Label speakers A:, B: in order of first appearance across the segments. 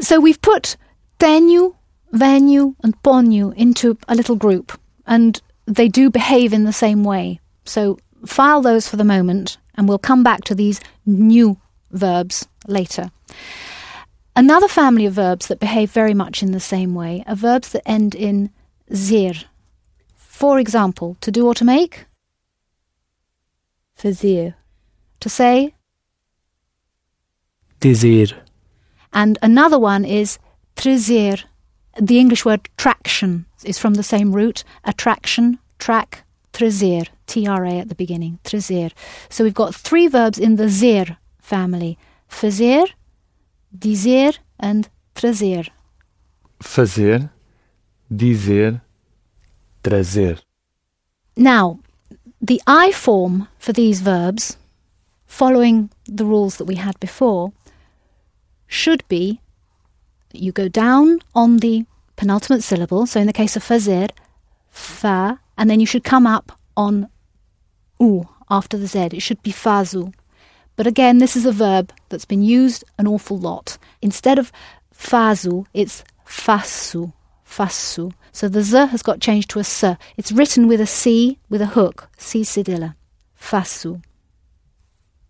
A: So we've put tenu, venu, and ponu into a little group, and they do behave in the same way. So file those for the moment, and we'll come back to these new verbs later. Another family of verbs that behave very much in the same way are verbs that end in zir. For example, to do or to make,
B: fazer,
A: to say,
C: dizer,
A: and another one is trazer. The English word traction is from the same root, attraction, track, trazer, T-R-A at the beginning, trazer. So we've got three verbs in the zir family, fazer, dizer and trazer.
D: Fazer, dizer, trazer.
A: Now, the I form for these verbs, following the rules that we had before, should be you go down on the penultimate syllable. So in the case of fazer, fa, and then you should come up on u after the z. It should be fazu. But again, this is a verb that's been used an awful lot. Instead of fazu, it's fasu, fasu. So the z has got changed to a s. It's written with a c with a hook, c cedilla, fasu.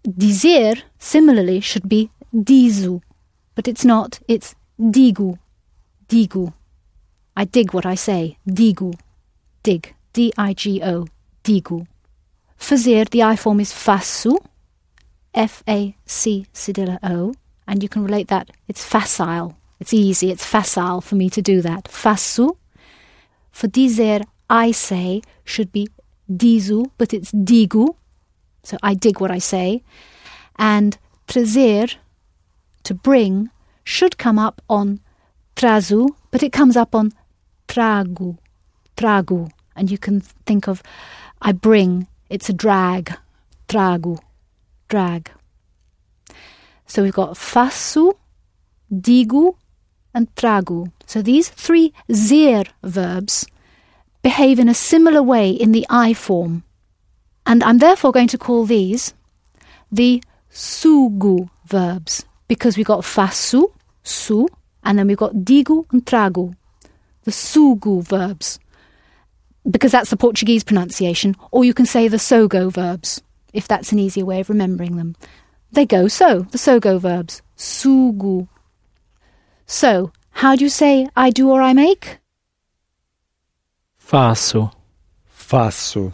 A: Dizer, similarly, should be dizu, but it's not. It's digu, digu. I dig what I say, digu, dig, D-I-G-O, digu. Fazer, the I form is fasu, F A C cedilla O, and you can relate that it's facile. It's easy, it's facile for me to do that. Faço. For dizer, I say, should be dizu, but it's digu. So I dig what I say. And trazer, to bring, should come up on trazu, but it comes up on tragu, tragu. And you can think of I bring, it's a drag, tragu drag. So we've got fasu, digu, and trago. So these three zir verbs behave in a similar way in the I form. And I'm therefore going to call these the sugu verbs because we've got faço, su, and then we've got digo and trago, the sugu verbs, because that's the Portuguese pronunciation, or you can say the sogo verbs if that's an easier way of remembering them. They go so, the sogo verbs. Sugu. So, how do you say I do or I make?
C: faço,
D: Faço.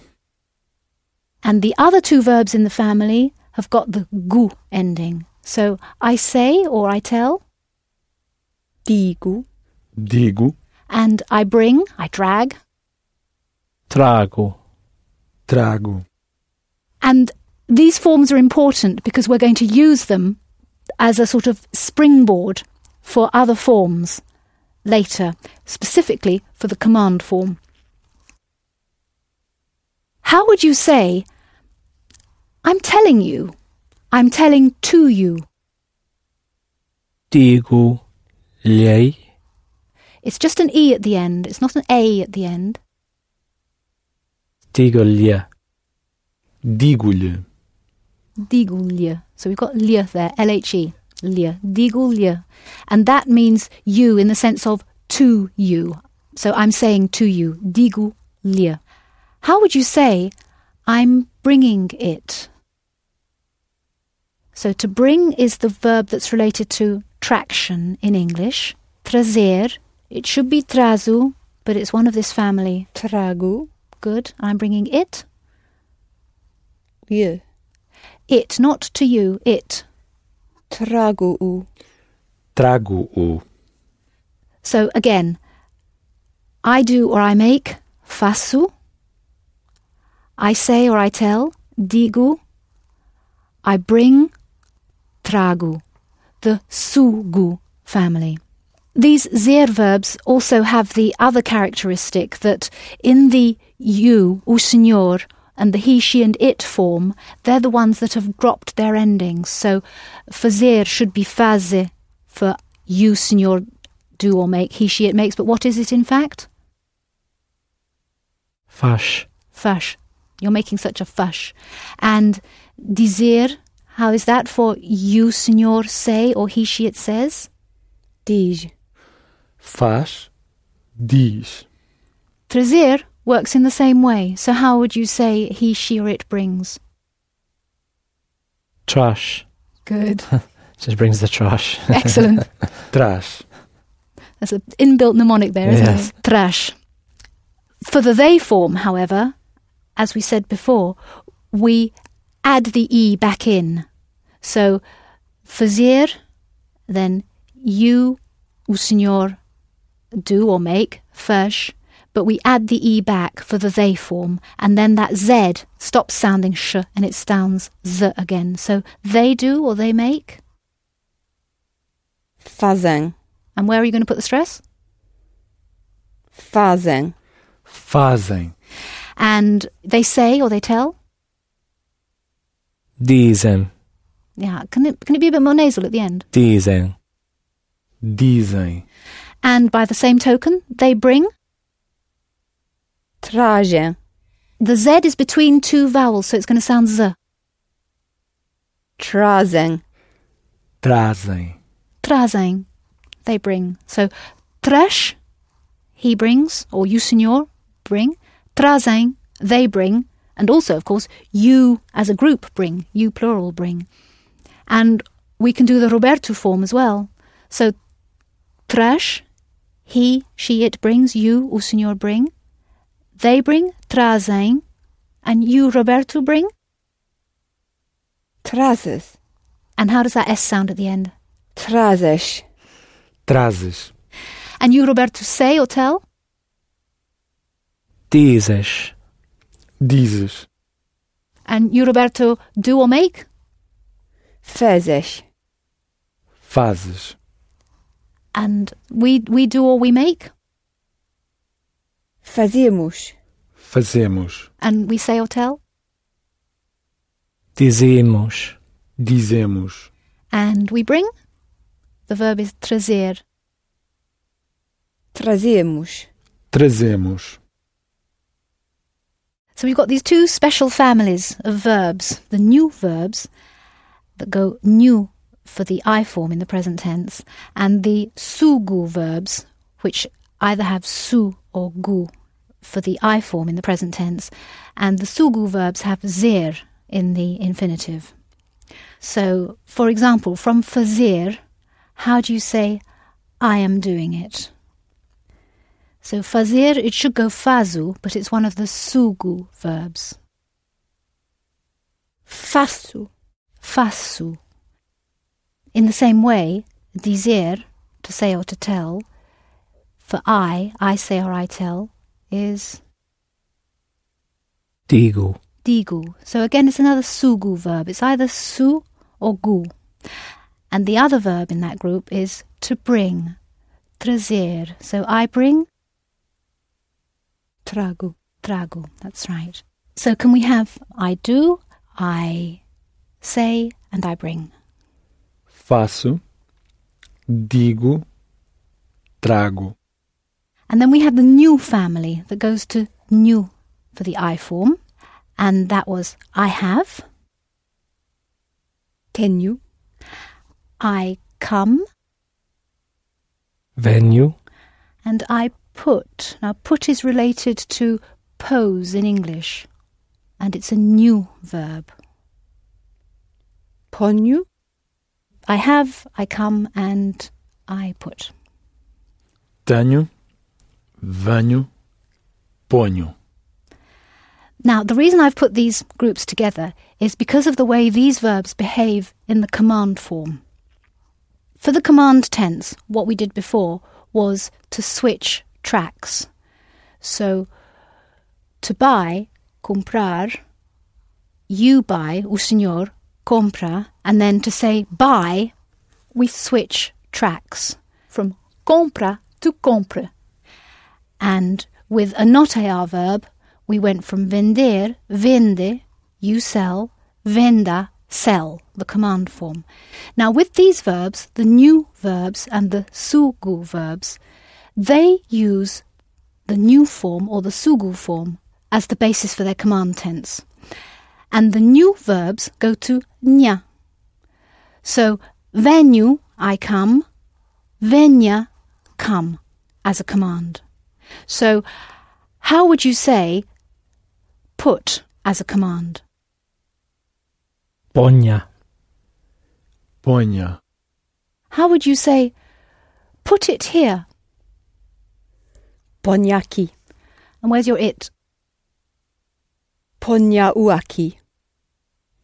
A: And the other two verbs in the family have got the gu ending. So, I say or I tell,
B: digo,
D: Digo,
A: and I bring, I drag.
C: trago,
D: trago.
A: And these forms are important because we're going to use them as a sort of springboard for other forms later, specifically for the command form. How would you say, I'm telling you, I'm telling to you?
C: digo, lhe,
A: It's just an E at the end, it's not an A at the end.
C: digo-lhe,
D: Digo-lhe.
A: Digo-lhe. So we've got lhe there, L-H-E, lhe, digo-lhe. And that means you in the sense of to you. So I'm saying to you, digo-lhe. How would you say, I'm bringing it? So to bring is the verb that's related to traction in English. Trazer, it should be trazu, but it's one of this family.
B: trago,
A: Good, I'm bringing it.
B: lhe,
A: It, not to you, it.
B: trago-o,
D: Trago-o.
A: So again, I do or I make, faço. I say or I tell, digu. I bring, trago. The sugu family. These zir verbs also have the other characteristic that in the you, o senhor, and the he, she, and it form, they're the ones that have dropped their endings. So fazer should be faze for you, senhor, do or make, he, she, it makes. But what is it in fact?
C: faz,
A: Fash. You're making such a fush. And dizer, how is that for you, senhor, say, or he, she, it says?
B: diz,
D: Faz. Diz.
A: Trazer works in the same way. So how would you say he, she, or it brings?
C: Trash.
A: Good.
C: Just brings the trash.
A: Excellent.
D: trash.
A: That's an inbuilt mnemonic there, isn't
C: Yes.
A: it? Trash. For the they form, however, as we said before, we add the e back in. So, fazer, then you, o senhor, do or make, faz, but we add the e back for the they form, and then that z stops sounding sh and it sounds z again. So, they do or they make.
B: fazem,
A: And where are you going to put the stress?
B: fazem,
D: Fazem.
A: And they say or they tell.
C: Dizem.
A: Yeah, can it can it be a bit more nasal at the end?
C: Dizem.
D: Dizem.
A: And by the same token, they bring.
B: tragem,
A: The Z is between two vowels, so it's going to sound Z.
B: trazem,
D: Trazem.
A: Trazem. They bring. So, traz, he brings, or you, senhor, bring. Trazem, they bring. And also, of course, you as a group bring. You plural bring. And we can do the Roberto form as well. So, traz, he, she, it brings. You, o senhor, bring. They bring, trazem. And you, Roberto, bring.
B: trazes,
A: And how does that S sound at the end?
B: trazes,
D: Trazes.
A: And you, Roberto, say or tell?
C: Dizes.
D: Dizes.
A: And you, Roberto, do or make?
B: Fezes,
D: Fazes.
A: And we, we do or we make?
B: fazemos,
D: Fazemos.
A: And we say or tell?
C: Dizemos.
D: Dizemos.
A: And we bring? The verb is trazer.
B: trazemos,
D: Trazemos.
A: So we've got these two special families of verbs. The new verbs that go new for the I form in the present tense, and the sugu verbs, which either have su or gu for the I form in the present tense, and the sugu verbs have zir in the infinitive. So, for example, from fazir, how do you say, I am doing it? So fazir, it should go fazu, but it's one of the sugu verbs.
B: faço,
A: Faço. In the same way, dizer, to say or to tell, for I, I say or I tell, is
C: Digo.
A: digu. So again, it's another sugu verb. It's either su or gu. And the other verb in that group is to bring, trazer. So I bring,
B: trago,
A: trago. That's right. So can we have I do, I say, and I bring?
D: Faço. Digo. Trago.
A: And then we have the new family that goes to new for the I form. And that was I have,
B: tenho,
A: I come,
C: Venue.
A: and I put. Now, put is related to pose in English, and it's a new verb.
B: Ponho,
A: I have, I come, and I put.
D: Tenho. Venho. Ponho.
A: Now, the reason I've put these groups together is because of the way these verbs behave in the command form. For the command tense, what we did before was to switch tracks. So, to buy, comprar, you buy, o senhor, compra, and then to say buy, we switch tracks from compra to compre. And with a not AR verb, we went from vender, vende, you sell, venda, sell, the command form. Now, with these verbs, the new verbs and the sugu verbs, they use the new form or the sugu form as the basis for their command tense. And the new verbs go to nya. So, venho, I come, venha, come, as a command. So, how would you say put as a command?
C: Ponha.
D: Ponha.
A: How would you say put it here?
B: Ponha aqui.
A: And where's your it?
B: Ponha-o aqui.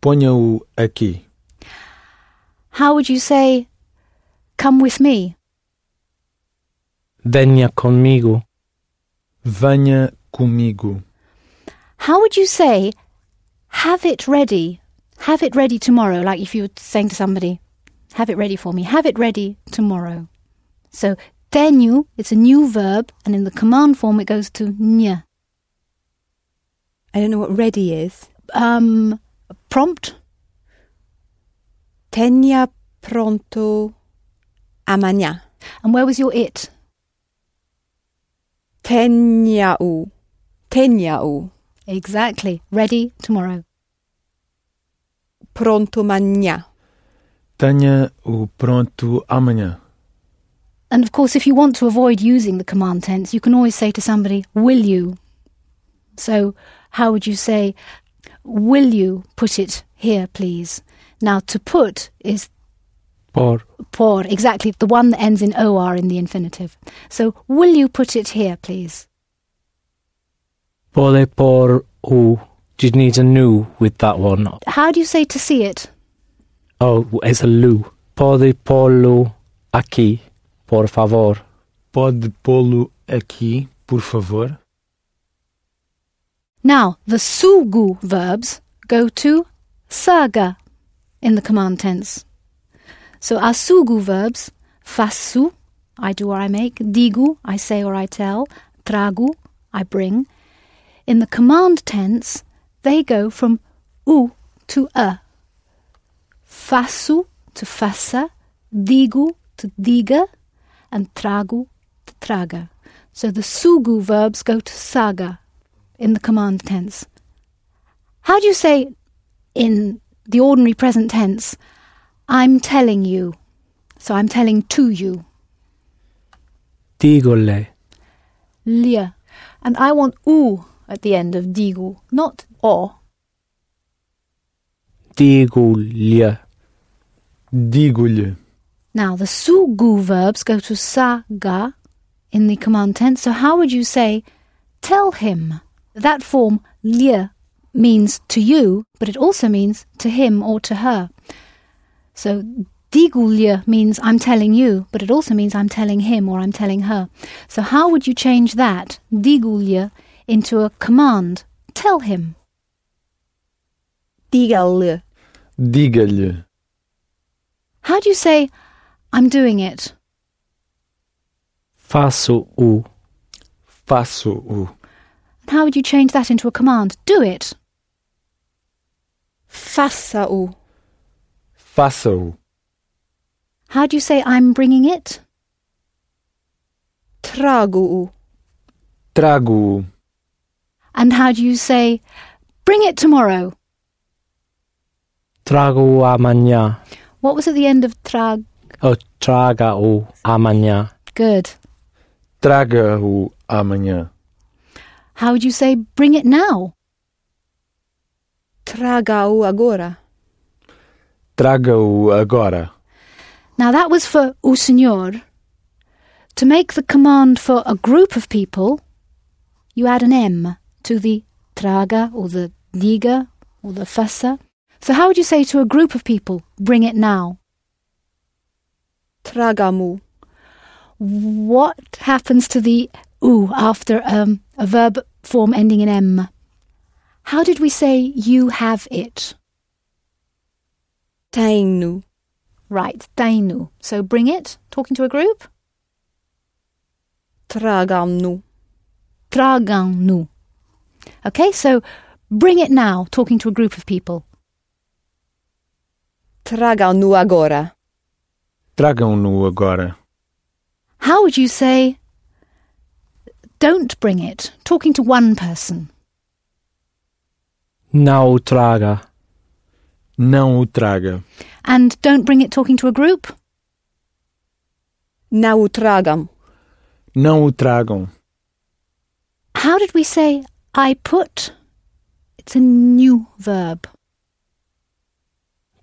D: Ponha-o aqui.
A: How would you say come with me?
C: Venha comigo.
D: Venha comigo.
A: How would you say have it ready? Have it ready tomorrow, like if you were saying to somebody, have it ready for me. Have it ready tomorrow. So tenho, it's a new verb, and in the command form it goes to nha.
B: I don't know what ready is.
A: Um, prompt,
B: Tenia pronto amanhã.
A: and where was your it?
B: Tenha-o. Tenha-o.
A: Exactly, ready tomorrow.
B: Pronto amanhã.
D: Tenha-o pronto amanhã.
A: And of course, if you want to avoid using the command tense, you can always say to somebody, will you? So, how would you say, will you put it here, please? Now, to put is
C: Por.
A: por, exactly, the one that ends in or in the infinitive. So, will you put it here, please?
C: Pode por o. Do you need a nu with that one?
A: How do you say to see it?
C: Oh, it's a lu. Pode pô-lo aqui, por favor.
D: Pode pô-lo aqui, por favor?
A: Now, the sugu verbs go to saga in the command tense. So our sugu verbs, fasu, I do or I make, digu, I say or I tell, tragu, I bring. In the command tense, they go from u to a. Faço to fasa, digu to diga, and tragu to traga. So the sugu verbs go to saga in the command tense. How do you say in the ordinary present tense, I'm telling you? So I'm telling to you.
C: Digole.
A: Lia. And I want u at the end of digo, not o.
C: Digo-lhe.
D: Digo-lhe.
A: Now the sugu verbs go to saga in the command tense. So how would you say tell him? That form lia means to you, but it also means to him or to her. So digulya means I'm telling you, but it also means I'm telling him or I'm telling her. So how would you change that digulya into a command? Tell him.
B: Diga-lhe.
D: Diga-lhe.
A: How do you say I'm doing it?
C: Faço-o.
D: Faço-o.
A: How would you change that into a command? Do it.
B: Faça-o.
D: Faça-o.
A: How do you say I'm bringing it?
B: Trago-o.
D: Trago-o.
A: And how do you say bring it tomorrow?
C: Trago-o amanhã.
A: What was at the end of trag?
C: Oh, traga-o amanhã.
A: Good.
D: Traga-o amanhã.
A: How would you say bring it now?
B: Traga-o agora.
D: Traga-o agora.
A: Now that was for o senhor. To make the command for a group of people, you add an M to the traga or the diga or the faça. So how would you say to a group of people, bring it now?
B: Traga-mo.
A: What happens to the u after um, a verb form ending in M? How did we say you have it?
B: Tenho.
A: Right, dainu. So bring it, talking to a group.
B: Tragam-no.
A: Tragam-no. Okay, so bring it now, talking to a group of people.
B: Tragam-no agora.
D: Tragam-no agora.
A: How would you say don't bring it, talking to one person?
C: Não o traga.
D: Não o traga.
A: And don't bring it, talking to a group?
B: Não o tragam.
D: Não o tragam.
A: How did we say I put? It's a new verb.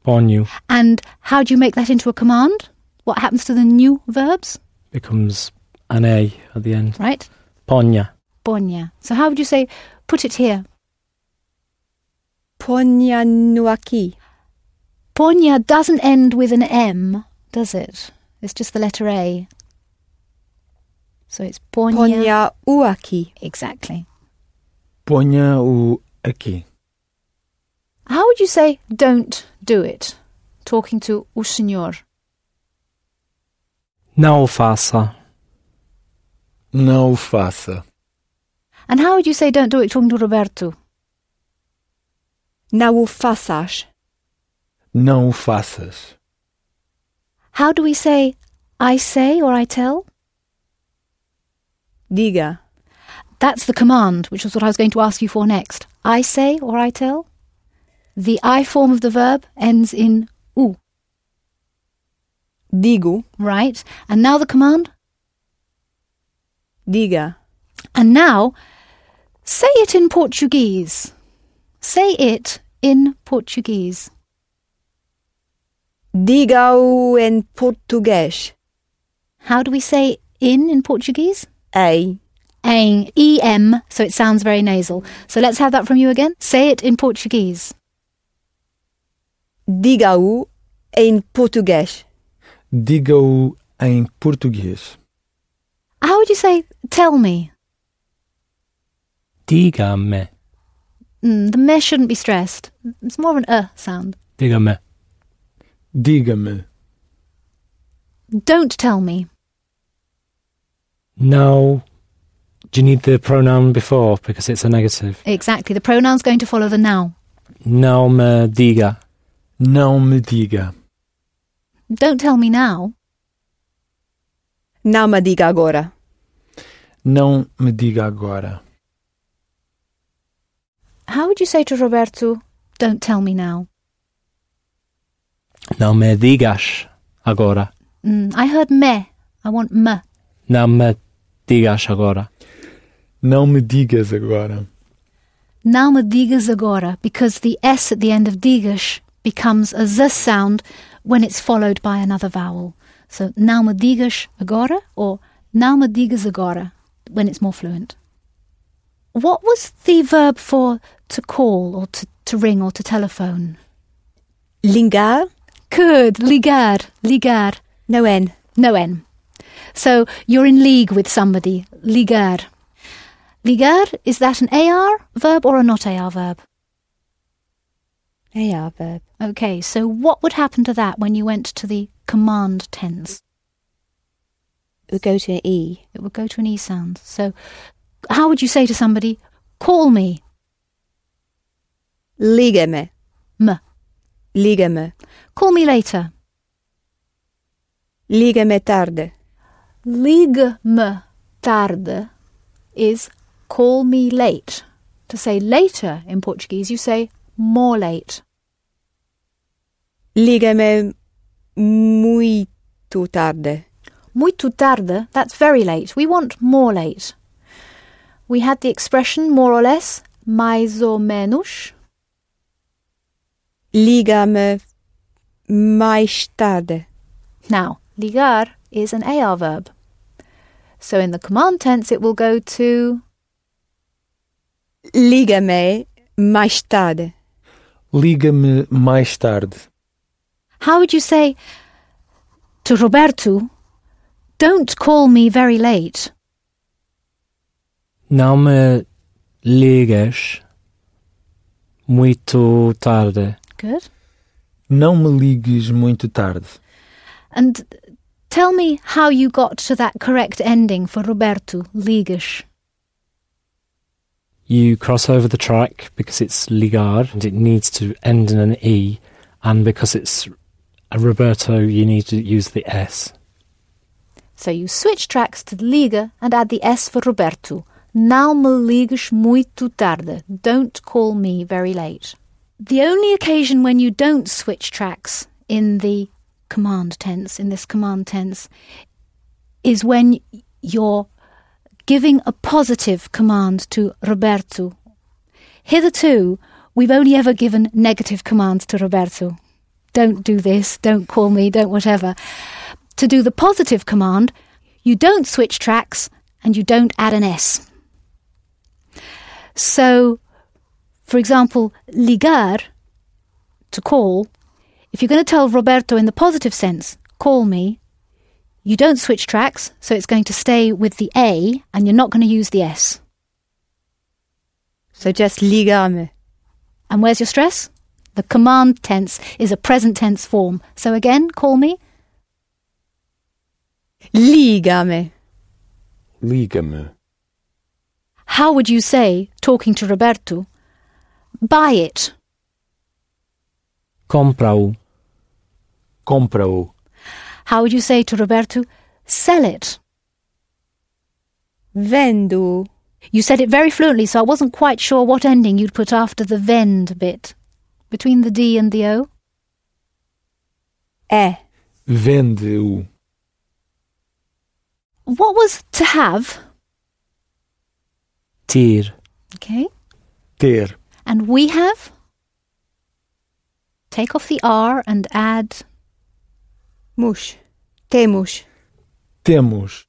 C: Ponho
A: And how do you make that into a command? What happens to the new verbs?
C: becomes an A at the end.
A: Right?
C: Ponha.
A: Bonya. So how would you say put it here?
B: Ponha no aqui.
A: Bonya doesn't end with an M, does it? It's just the letter A. So it's Ponya.
B: Ponha o.
A: Exactly.
D: Ponha o aqui.
A: How would you say don't do it? Talking to o senhor.
C: Não faça.
D: Não o faça.
A: And how would you say don't do it talking to Roberto?
B: Não o faças.
D: Não o faças.
A: How do we say I say or I tell?
B: Diga.
A: That's the command, which was what I was going to ask you for next. I say or I tell? The I form of the verb ends in u,
B: Digo.
A: right? And now the command?
B: Diga.
A: And now, say it in Portuguese. Say it in Portuguese.
B: Diga-o em português.
A: How do we say in in Portuguese?
B: Ei.
A: Em, E-M, so it sounds very nasal. So let's have that from you again. Say it in Portuguese.
B: Diga-o em português.
D: Diga-o em português.
A: How would you say tell me?
C: Diga-me.
A: Mm, the me shouldn't be stressed. It's more of an uh sound.
C: Diga-me.
D: Diga-me.
A: Don't tell me.
C: No. Do you need the pronoun before because it's a negative?
A: Exactly. The pronoun's going to follow the now.
C: Não me diga.
D: Não me diga.
A: Don't tell me now.
B: Não me diga agora.
D: Não me diga agora.
A: How would you say to Roberto, don't tell me now?
C: Não me digas agora.
A: Mm, I heard me. I want me.
C: Não me digas agora.
D: Não me digas agora.
A: Não me digas agora, because the S at the end of digas becomes a Z sound when it's followed by another vowel. So, não me digas agora or não me digas agora when it's more fluent. What was the verb for to call or to, to ring or to telephone?
B: Lingar.
A: Good, ligar, ligar.
B: No N.
A: No N. So you're in league with somebody. Ligar. Ligar, is that an AR verb or a not AR verb?
B: AR verb.
A: Okay, so what would happen to that when you went to the command tense?
B: It would go to an E.
A: It would go to an E sound. So how would you say to somebody, call me?
B: Liga-me.
A: M.
B: Liga-me.
A: Call me later.
B: Liga-me tarde.
A: Ligue-me tarde is call me late. To say later in Portuguese, you say more late.
B: Liga-me muito tarde.
A: Muito tarde, that's very late. We want more late. We had the expression more or less, mais ou menos.
B: Liga-me mais tarde.
A: Now, ligar is an AR verb. So in the command tense, it will go to
B: Liga-me mais tarde.
D: Liga-me mais tarde.
A: how would you say to Roberto, don't call me very late?
C: Não me ligas muito tarde.
A: Good.
D: Não me ligues muito tarde.
A: And tell me how you got to that correct ending for Roberto, ligas.
C: You cross over the track because it's ligar and it needs to end in an E, and because it's a Roberto, you need to use the S.
A: So you switch tracks to liga and add the S for Roberto. Não me ligues muito tarde. Don't call me very late. The only occasion when you don't switch tracks in the command tense, in this command tense, is when you're giving a positive command to Roberto. Hitherto, we've only ever given negative commands to Roberto. Don't do this, don't call me, don't whatever. To do the positive command, you don't switch tracks and you don't add an S. So, for example, ligar, to call, if you're going to tell Roberto in the positive sense, call me, you don't switch tracks, so it's going to stay with the A and you're not going to use the S.
B: So just ligame.
A: And where's your stress? The command tense is a present tense form. So again, call me.
B: Ligame.
D: Liga-me.
A: How would you say, talking to Roberto, buy it?
C: Compra-o.
D: Compra-o.
A: How would you say to Roberto, sell it?
B: Vendo.
A: You said it very fluently, so I wasn't quite sure what ending you'd put after the vend bit. Between the D and the O?
B: É.
D: Vende-o.
A: What was to have?
C: Tir.
A: Okay.
D: Tir.
A: And we have? Take off the R and add.
B: Mus. Temos.
D: Temos.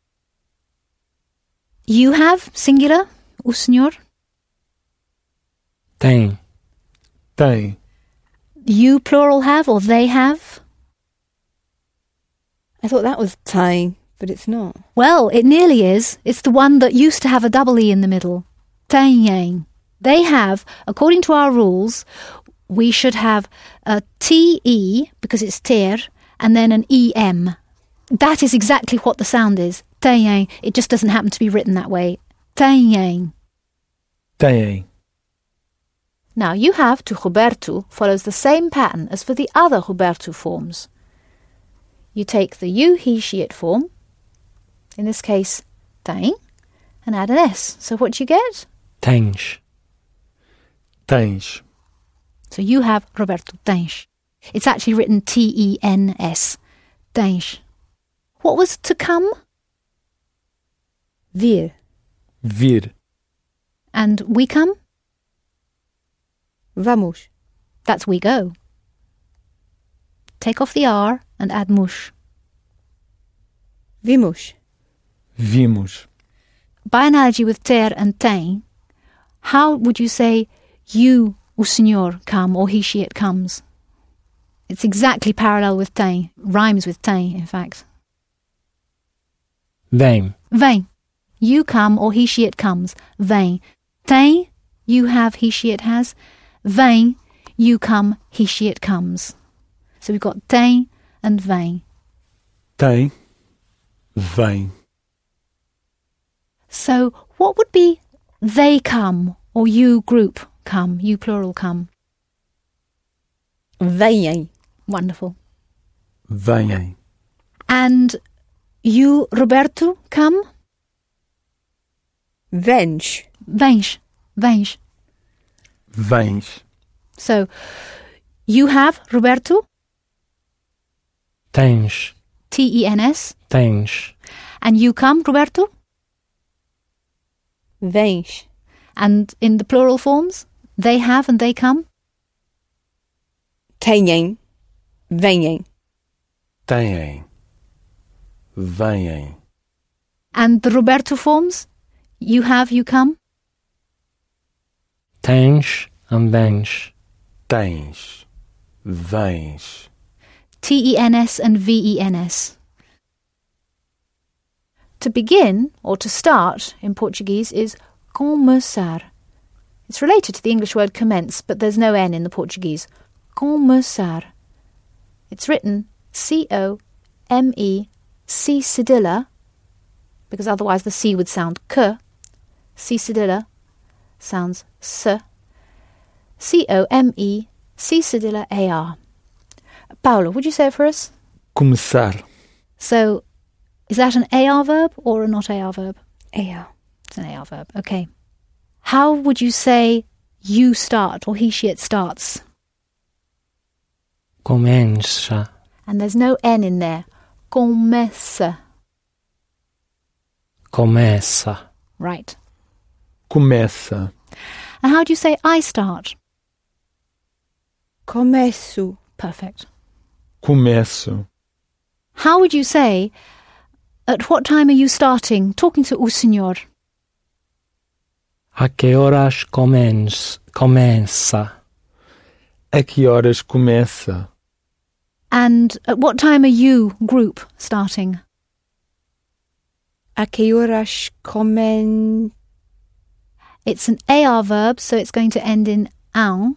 A: You have, singular, o senhor.
C: Tem.
D: Tem.
A: You, plural, have, or they have.
B: I thought that was tying, but it's not.
A: Well, it nearly is. It's the one that used to have a double E in the middle. Tenham. They have, according to our rules, we should have a TE, because it's ter, and then an EM. That is exactly what the sound is. Tenham. It just doesn't happen to be written that way. Tenham.
D: Têm.
A: Now, you have to Roberto follows the same pattern as for the other Roberto forms. You take the you, he, she, it form, in this case, tem, and add an S. So what do you get?
C: Tens.
D: Tens.
A: So you have Roberto tens. It's actually written T E N S. Tens. What was to come?
B: Vir.
D: Vir.
A: And we come?
B: Vamos.
A: That's we go. Take off the R and add mush.
B: Vimos.
D: Vimos.
A: By analogy with ter and tem, how would you say you, o senhor, come or he, she, it comes? It's exactly parallel with tem, rhymes with tem, in fact.
C: Vem.
A: Vem. You come or he, she, it comes. Vem. Tem, you have, he, she, it has. Vem, you come, he, she, it comes. So we've got tem and vem.
D: Tem. Vem.
A: So what would be they come or you group come, you plural come?
B: Venham.
A: Wonderful.
D: Vêm.
A: And you, Roberto, come?
B: Vens.
A: Vens. Vens.
D: Vens.
A: So you have Roberto,
C: Tens.
A: T E N S,
C: Tens.
A: and you come, Roberto?
B: Vens.
A: And in the plural forms, they have and they come?
B: Tenham. Venham.
D: Têm. Vêm.
A: And the Roberto forms? You have, you come?
C: Tens and vens.
D: Tens. Vens.
A: T E N S and V E N S. To begin, or to start, in Portuguese is começar. It's related to the English word commence, but there's no N in the Portuguese. Começar. It's written C O M E C cedilla, because otherwise the C would sound K. C cedilla sounds S. C O M E C cedilla A R. Paolo, would you say it for us?
D: Começar.
A: So, is that an AR verb or a not AR verb?
B: Ea.
A: It's an AR verb. Okay. How would you say you start or he, she, it starts?
C: Começa.
A: And there's no N in there. Começa.
C: Começa.
A: Right.
D: Começa.
A: And how do you say I start?
B: Começo.
A: Perfect.
D: Começo.
A: How would you say, at what time are you starting talking to o senhor?
C: A que horas comens, começa?
D: A que horas começa?
A: And at what time are you, group, starting?
B: A que horas comen...
A: It's an AR verb, so it's going to end in an.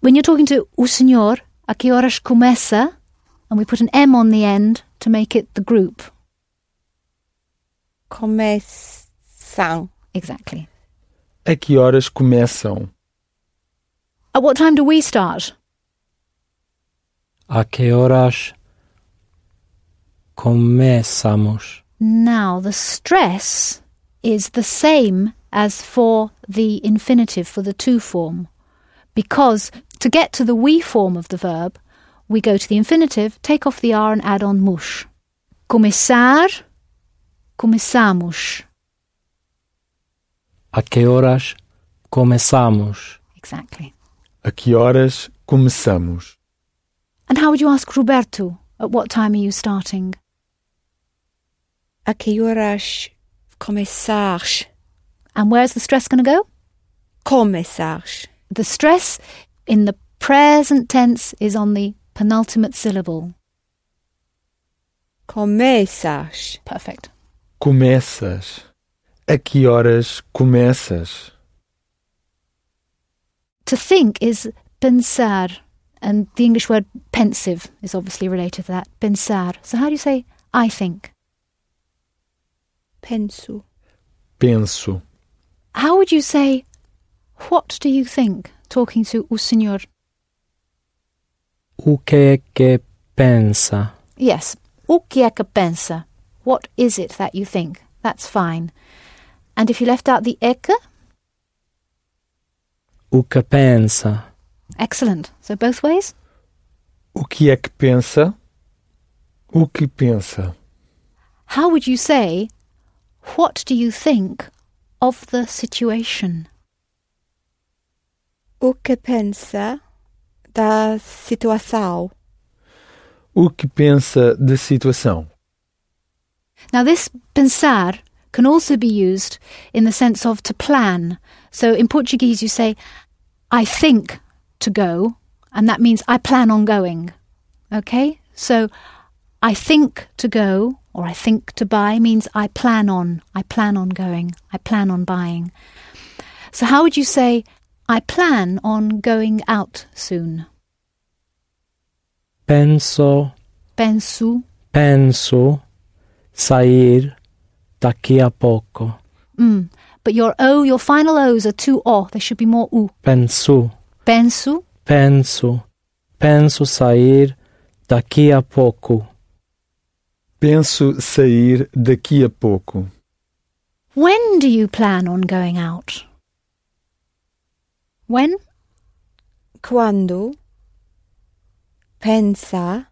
A: When you're talking to o senhor, a que horas começa? And we put an M on the end to make it the group.
B: Começam.
A: Exactly.
D: A que horas começam?
A: At what time do we start?
C: A que horas começamos?
A: Now, the stress is the same as for the infinitive, for the to form. Because to get to the we form of the verb, we go to the infinitive, take off the R and add on mush. Começar, começamos.
C: A que horas começamos?
A: Exactly.
D: A que horas começamos?
A: And how would you ask Roberto? At what time are you starting?
B: A que horas começares?
A: And where's the stress going to go?
B: Começares.
A: The stress in the present tense is on the penultimate syllable.
B: Começas.
A: Perfect.
D: Começas. A que horas começas?
A: To think is pensar, and the English word pensive is obviously related to that. Pensar. So how do you say I think?
B: Penso.
D: Penso.
A: How would you say what do you think talking to o senhor?
C: O que é que pensa?
A: Yes. O que é que pensa? What is it that you think? That's fine. And if you left out the eka,
C: O que pensa?
A: excellent. So both ways?
D: O que é que pensa? O que pensa?
A: How would you say, what do you think of the situation?
B: O que pensa da situação?
D: O que pensa da situação?
A: Now, this pensar can also be used in the sense of to plan. So in Portuguese, you say, I think to go, and that means I plan on going. Okay? So I think to go or I think to buy means I plan on, I plan on going, I plan on buying. So how would you say, I plan on going out soon?
C: Penso,
A: Penso.
C: penso sair daqui a pouco.
A: Mm. But your O, your final O's are two O. There should be more U.
C: Penso,
A: Penso.
C: penso, penso sair daqui a pouco.
D: Penso sair daqui a pouco.
A: When do you plan on going out? When?
B: Quando pensa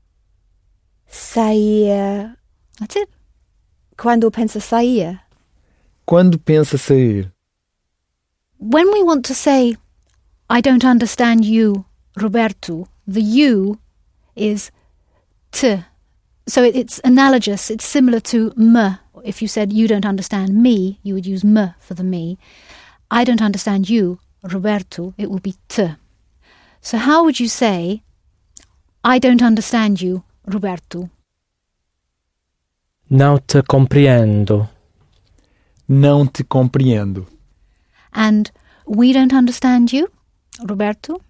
B: sair.
A: That's it.
B: Quando pensa sair.
D: Quando pensa sair?
A: When we want to say, I don't understand you, Roberto, the you is t. So it, it's analogous, it's similar to me. If you said you don't understand me, you would use me for the me. I don't understand you, Roberto, it will be t. So how would you say, I don't understand you, Roberto?
C: Não te compreendo.
D: Não te compreendo.
A: And we don't understand you, Roberto?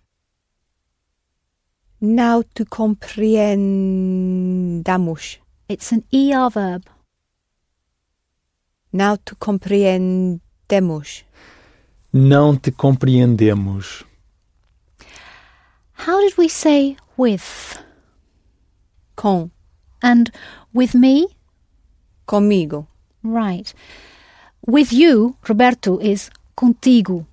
B: Não te compreendamos.
A: It's an ER verb.
B: Não te compreendemos.
D: Não te compreendemos.
A: How did we say with?
B: Com.
A: And with me?
B: Comigo.
A: Right. With you, Roberto, is contigo.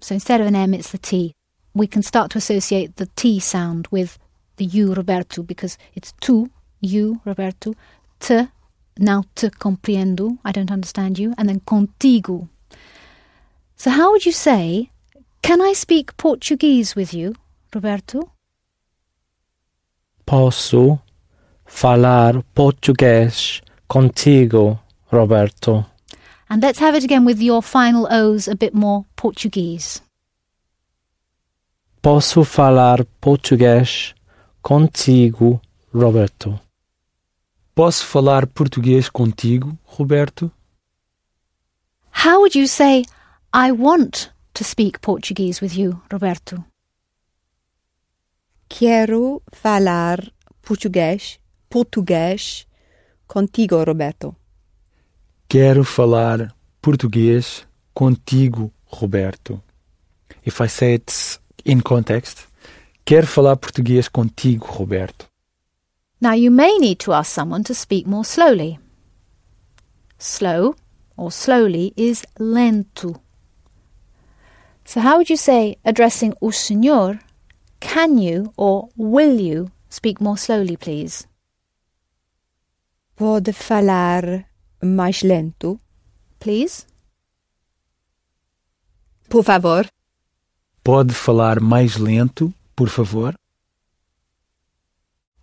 A: So instead of an M, it's the T. We can start to associate the T sound with the you, Roberto, because it's tu, you, Roberto, t, now te compreendo. I don't understand you. And then contigo. So how would you say, can I speak Portuguese with you, Roberto?
C: Posso falar português contigo, Roberto?
A: And let's have it again with your final O's a bit more Portuguese.
C: Posso falar português contigo, Roberto?
D: Posso falar português contigo, Roberto?
A: How would you say, I want to speak Portuguese with you, Roberto?
B: Quero falar português, português contigo, Roberto.
D: Quero falar português contigo, Roberto. If I say it in context, quero falar português contigo, Roberto.
A: Now you may need to ask someone to speak more slowly. Slow or slowly is lento. So how would you say addressing o senhor, can you or will you speak more slowly, please?
B: Pode falar mais lento,
A: Please?
B: por favor?
D: Pode falar mais lento, por favor?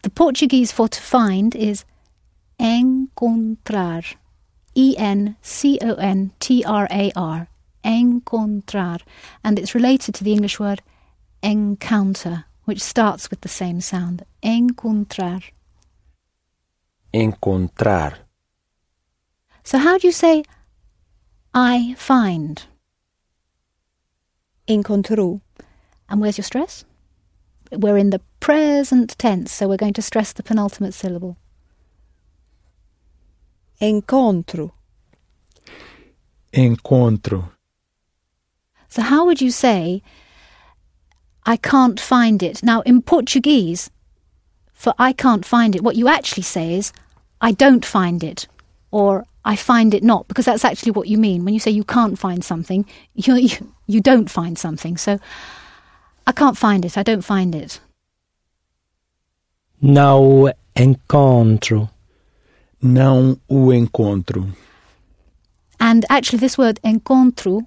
A: The Portuguese for to find is encontrar. E N C O N T R A R. Encontrar. And it's related to the English word encounter, which starts with the same sound. Encontrar.
D: Encontrar.
A: So how do you say I find?
B: Encontro.
A: And where's your stress? We're in the present tense, so we're going to stress the penultimate syllable.
B: Encontro.
D: Encontro.
A: So, how would you say, I can't find it? Now, in Portuguese, for I can't find it, what you actually say is, I don't find it, or I find it not, because that's actually what you mean. When you say you can't find something, you, you, you don't find something. So, I can't find it, I don't find it.
C: Não encontro.
D: Não o encontro.
A: And actually, this word encontro,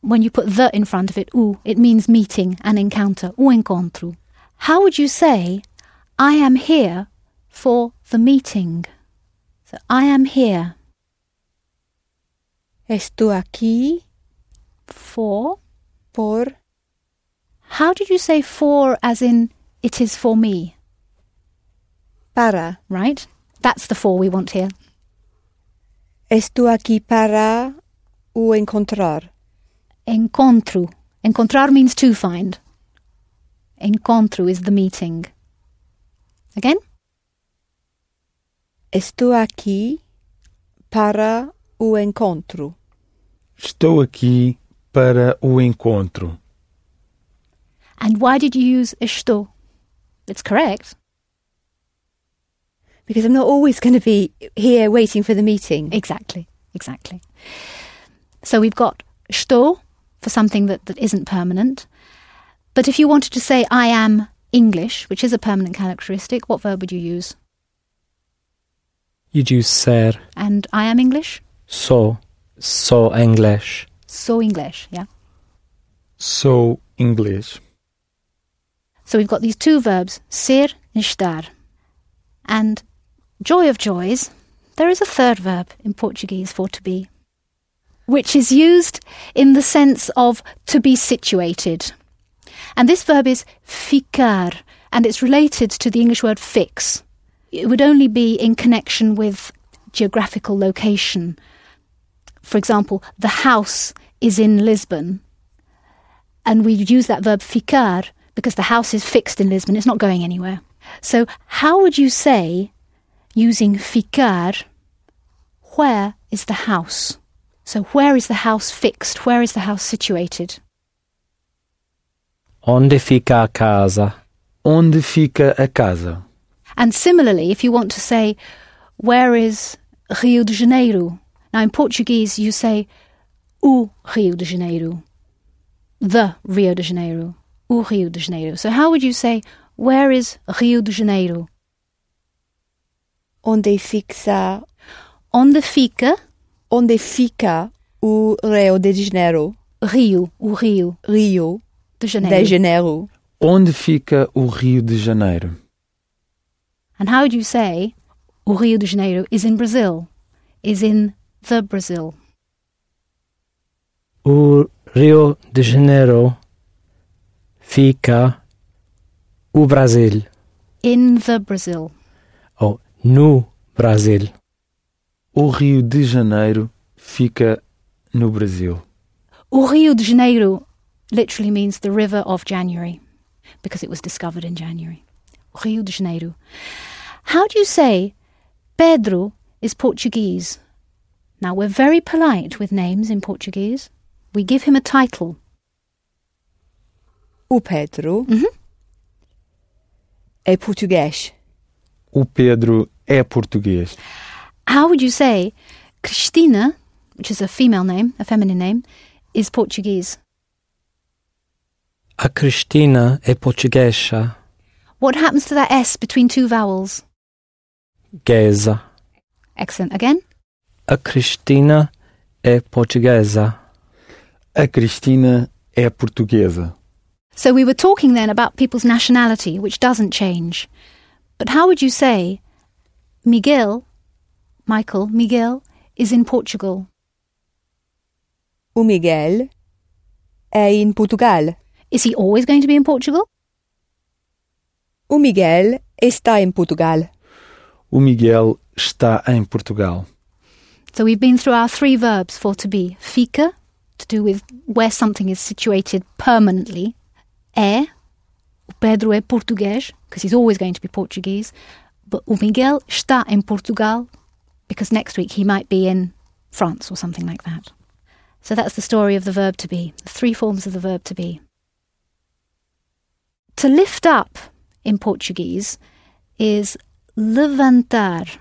A: when you put the in front of it, u, it means meeting and encounter. O encontro. How would you say, I am here for the meeting? So, I am here
B: Estou aqui
A: for.
B: por
A: How did you say for as in it is for me,
B: para.
A: right? That's the for we want here.
B: Estou aqui para o encontrar.
A: Encontro. Encontrar means to find. Encontro is the meeting. Again?
B: Estou aqui para o encontro.
D: Estou aqui para o encontro.
A: And why did you use estou? It's correct.
B: Because I'm not always going to be here waiting for the meeting.
A: Exactly, exactly. So we've got estou for something that, that isn't permanent. But if you wanted to say I am English, which is a permanent characteristic, what verb would you use?
C: You'd use ser,
A: And I am English?
C: So. sou English.
A: So English, yeah.
D: So English.
A: So we've got these two verbs, ser and estar. And joy of joys, there is a third verb in Portuguese for to be, which is used in the sense of to be situated. And this verb is ficar, and it's related to the English word fix. It would only be in connection with geographical location. For example, the house is in Lisbon, and we use that verb ficar because the house is fixed in Lisbon, it's not going anywhere. So, how would you say, using ficar, where is the house? So, where is the house fixed? Where is the house situated?
C: Onde fica a casa?
D: Onde fica a casa?
A: And similarly, if you want to say, where is Rio de Janeiro? Now, in Portuguese, you say, o Rio de Janeiro. The Rio de Janeiro. O Rio de Janeiro. So, how would you say, where is Rio de Janeiro?
B: Onde fixa
A: Onde fica
B: Onde fica o Rio de Janeiro?
A: Rio, o Rio
B: Rio
A: de Janeiro?
B: de Janeiro.
D: Onde fica o Rio de Janeiro?
A: And how do you say o Rio de Janeiro is in Brazil? Is in the Brazil.
C: O Rio de Janeiro fica o Brasil.
A: In the Brazil.
C: Ou no Brasil.
D: O Rio de Janeiro fica no Brasil.
A: O Rio de Janeiro literally means the river of January because it was discovered in January. Rio de Janeiro. How do you say Pedro is Portuguese? Now, we're very polite with names in Portuguese. We give him a title.
B: O Pedro
A: Mhm.
B: é português.
D: O Pedro é português.
A: How would you say Cristina, which is a female name, a feminine name, is Portuguese?
C: A Cristina é portuguesa.
A: What happens to that S between two vowels?
C: Guesa.
A: Excellent. Again?
C: A Cristina é portuguesa.
D: A Cristina é portuguesa.
A: So we were talking then about people's nationality, which doesn't change. But how would you say Miguel, Michael, Miguel, is in Portugal?
B: O Miguel é em Portugal.
A: Is he always going to be in Portugal?
B: O Miguel está em Portugal.
D: O Miguel está em Portugal.
A: So we've been through our three verbs for to be. Fica, to do with where something is situated permanently. É, o Pedro é português, because he's always going to be Portuguese. But o Miguel está em Portugal, because next week he might be in France or something like that. So that's the story of the verb to be, the three forms of the verb to be. To lift up in Portuguese is levantar.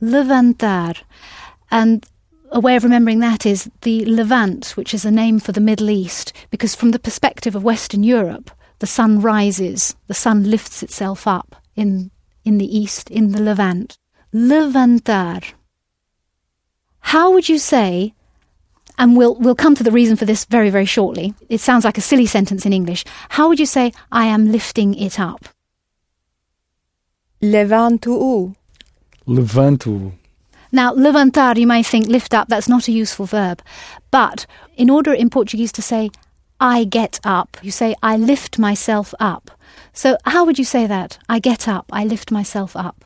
A: Levantar. And a way of remembering that is the Levant, which is a name for the Middle East, because from the perspective of Western Europe, the sun rises, the sun lifts itself up in, in the East, in the Levant. Levantar. How would you say, and we'll, we'll come to the reason for this very, very shortly. It sounds like a silly sentence in English. How would you say, I am lifting it up?
B: Levanto-o.
D: Levanto-o.
A: Now, levantar, you might think lift up, that's not a useful verb. But in order in Portuguese to say, I get up, you say, I lift myself up. So, how would you say that? I get up, I lift myself up.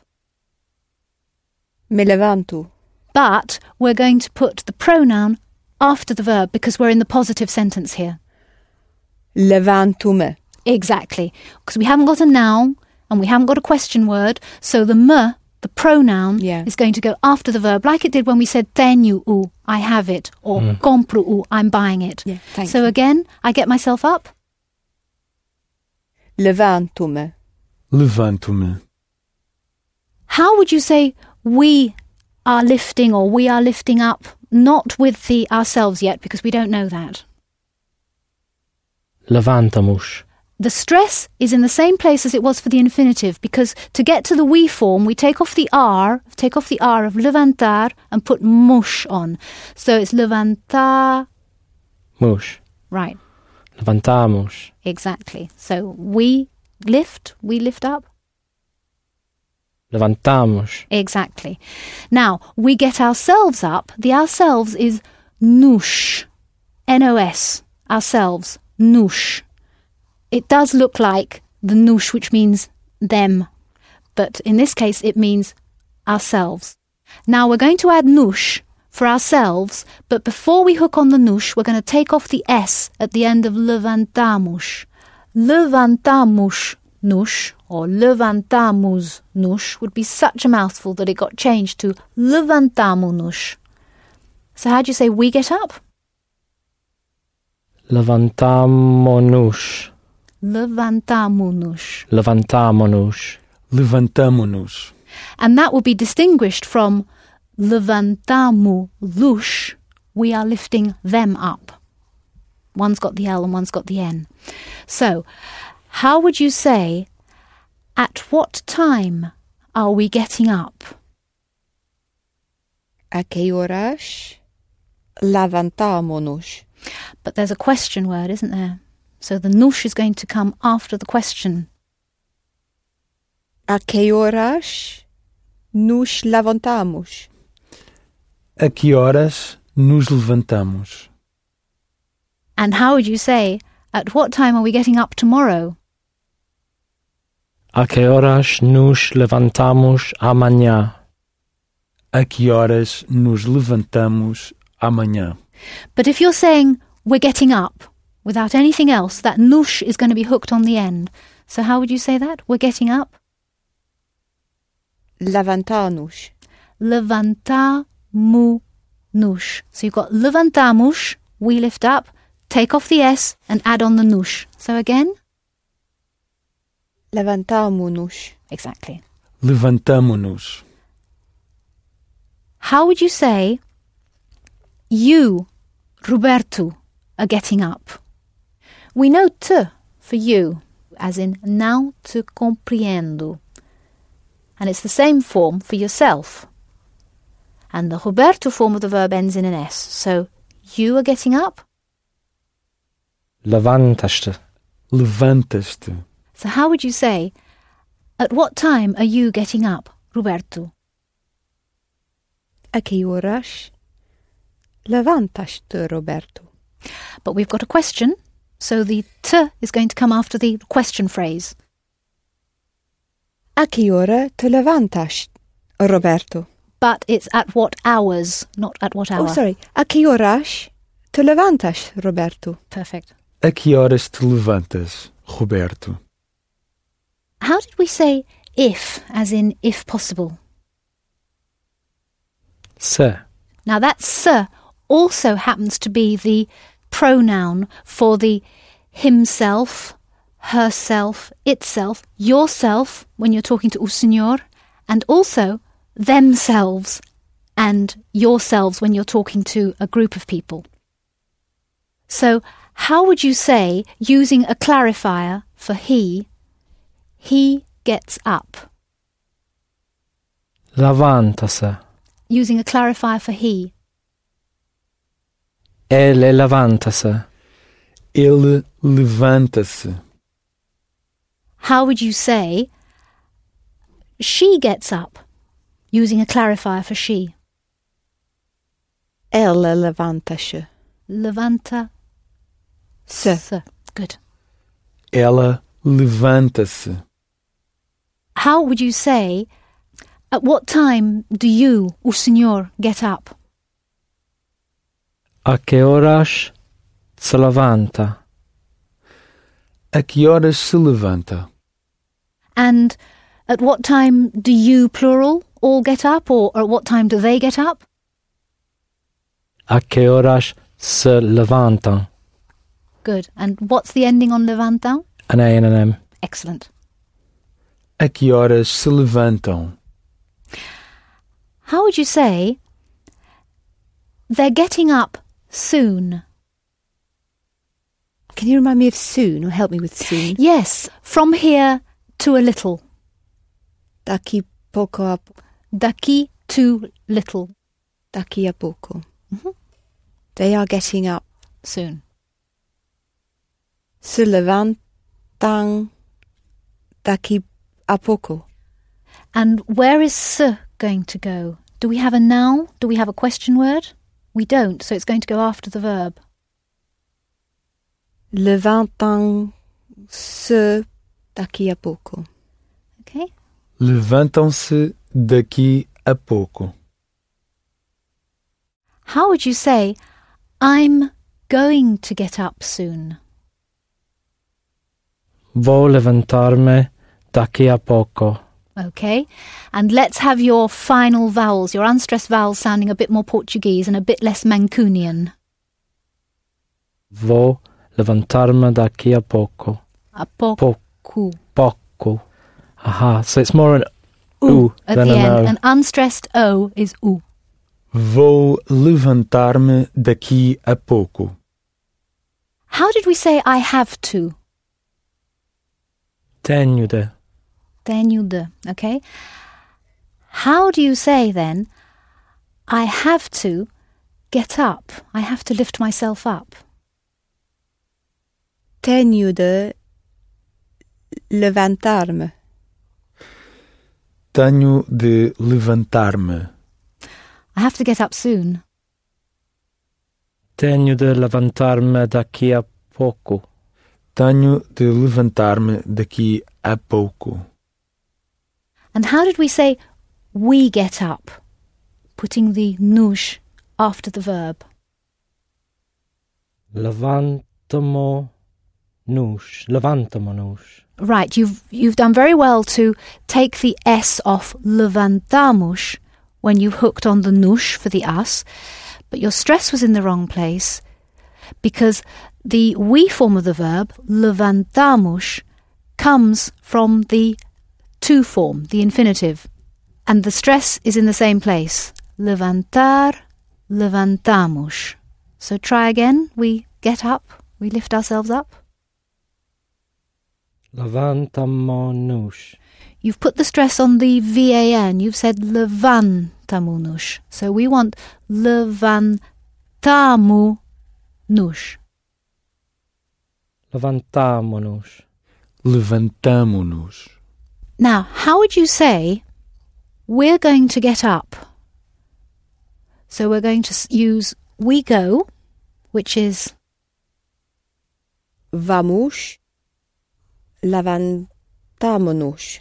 B: Me levanto.
A: But we're going to put the pronoun after the verb because we're in the positive sentence here.
B: Levanto-me.
A: Exactly. Because we haven't got a noun and we haven't got a question word, so the me, the pronoun,
B: Yeah.
A: is going to go after the verb, like it did when we said tenho o, I have it, or mm. compro o, I'm buying it.
B: Yeah, thank
A: so
B: you.
A: again, I get myself up.
B: Levanto-me.
D: Levanto-me.
A: How would you say we are lifting or we are lifting up? Not with the ourselves yet, because we don't know that.
C: Levantamos.
A: The stress is in the same place as it was for the infinitive because to get to the we form, we take off the R, take off the R of levantar and put mush on. So it's levantar.
C: Mush.
A: Right,
C: Levantamos.
A: exactly. So we lift, we lift up.
C: Levantamos.
A: Exactly. Now, we get ourselves up. The ourselves is noosh. N O S. Ourselves. Noosh. It does look like the noosh, which means them. But in this case, it means ourselves. Now, we're going to add noosh for ourselves, but before we hook on the noosh, we're going to take off the S at the end of levantamos. Levantamos noosh or levantamos noosh would be such a mouthful that it got changed to levantamo noosh. So how do you say we get up?
C: Levantamonos.
A: Levantamo noosh.
C: Levantamonos.
D: Levantamo-nos.
A: And that will be distinguished from levantamo lush. We are lifting them up. One's got the L and one's got the N. So, how would you say, at what time are we getting up?
B: A que horas levantamo-nos?
A: But there's a question word, isn't there? So the nush is going to come after the question.
B: A que horas nos levantamos?
D: A que horas nos levantamos?
A: And how would you say, at what time are we getting up tomorrow?
C: A que horas nos levantamos amanhã?
D: A que horas nos levantamos amanhã?
A: But if you're saying we're getting up without anything else, that nush is going to be hooked on the end. So how would you say that? We're getting up?
B: Levantar-nos.
A: Levantamu-nush. So you've got levantamos, we lift up, take off the S and add on the nush. So again?
B: Levantamo-nos.
A: Exactly.
D: Levantamo-nos.
A: How would you say you, Roberto, are getting up? We know te for you, as in não te compreendo. And it's the same form for yourself. And the Roberto form of the verb ends in an S. So you are getting up.
C: Levantas-te.
D: Levantas-te.
A: So how would you say, at what time are you getting up, Roberto?
B: A que horas levantas-te, Roberto?
A: But we've got a question, so the t is going to come after the question phrase.
B: A que ora te levantas, Roberto?
A: But it's at what hours, not at what oh, hour.
B: Oh, sorry. A que horas te levantas, Roberto?
A: Perfect.
D: A que horas te levantas, Roberto?
A: How did we say if, as in if possible?
C: Se.
A: Now that se also happens to be the pronoun for the himself, herself, itself, yourself when you're talking to senhor, and also themselves and yourselves when you're talking to a group of people. So, how would you say, using a clarifier for he, he gets up?
C: Levanta-se.
A: Using a clarifier for he,
C: Ele levanta-se.
D: Ele levanta-se.
A: how would you say, she gets up? Using a clarifier for she.
B: Ela levanta-se.
A: Levanta
B: Se.
A: se. Good.
D: Ela levanta-se.
A: How would you say, at what time do you, o senhor, get up?
C: A que horas se levanta?
D: A que horas se levanta?
A: And at what time do you, plural, all get up? Or at what time do they get up?
C: A que horas se levantam?
A: Good. And what's the ending on levantam?
C: An A and an M.
A: Excellent.
D: A que horas se levantam?
A: How would you say, they're getting up soon?
B: Can you remind me of soon or help me with soon?
A: Yes, from here to a little.
B: Daqui pouco a,
A: Daqui to little.
B: daqui a pouco.
A: Mhm.
B: They are getting up.
A: Soon.
B: Se levantam daqui a pouco.
A: And where is se going to go? Do we have a noun? Do we have a question word? We don't, so it's going to go after the verb.
B: Levantam-se daqui a pouco.
A: Okay?
D: Levantam-se daqui a pouco.
A: How would you say, I'm going to get up soon?
C: Vou levantar-me daqui a pouco.
A: Okay? And let's have your final vowels, your unstressed vowels sounding a bit more Portuguese and a bit less Mancunian.
C: Vou levantar-me daqui a pouco.
A: A po-
C: Pouco.
A: cu.
C: Pouco. Aha. So it's more an
A: Ooh,
C: ooh
A: at
C: than
A: the
C: an
A: end.
C: O.
A: An unstressed O is oo.
D: Vou levantar-me daqui a pouco.
A: How did we say I have to?
C: Tenho de.
A: Tenho de, okay? How do you say then, I have to get up. I have to lift myself up.
B: Tenho de levantar-me.
D: Tenho de levantar-me.
A: I have to get up soon.
C: Tenho de levantar-me daqui a pouco.
D: Tenho de levantar-me daqui a pouco.
A: And how did we say we get up? Putting the nos after the verb.
C: Levantamo-nos. Levantamo-nos.
A: Right, you've you've done very well to take the s off levantamos when you hooked on the nush for the us, but your stress was in the wrong place because the we form of the verb levantamos comes from the to form, the infinitive, and the stress is in the same place. Levantar, levantamos. So try again. We get up, we lift ourselves up.
C: Levantamo-nos.
A: You've put the stress on the VAN. You've said levantamunush. So we want levantamu-nush.
C: Levantamo-nos.
D: Levantamo-nos.
A: Now, how would you say we're going to get up? So we're going to use we go, which is
B: Vamos levantámonos.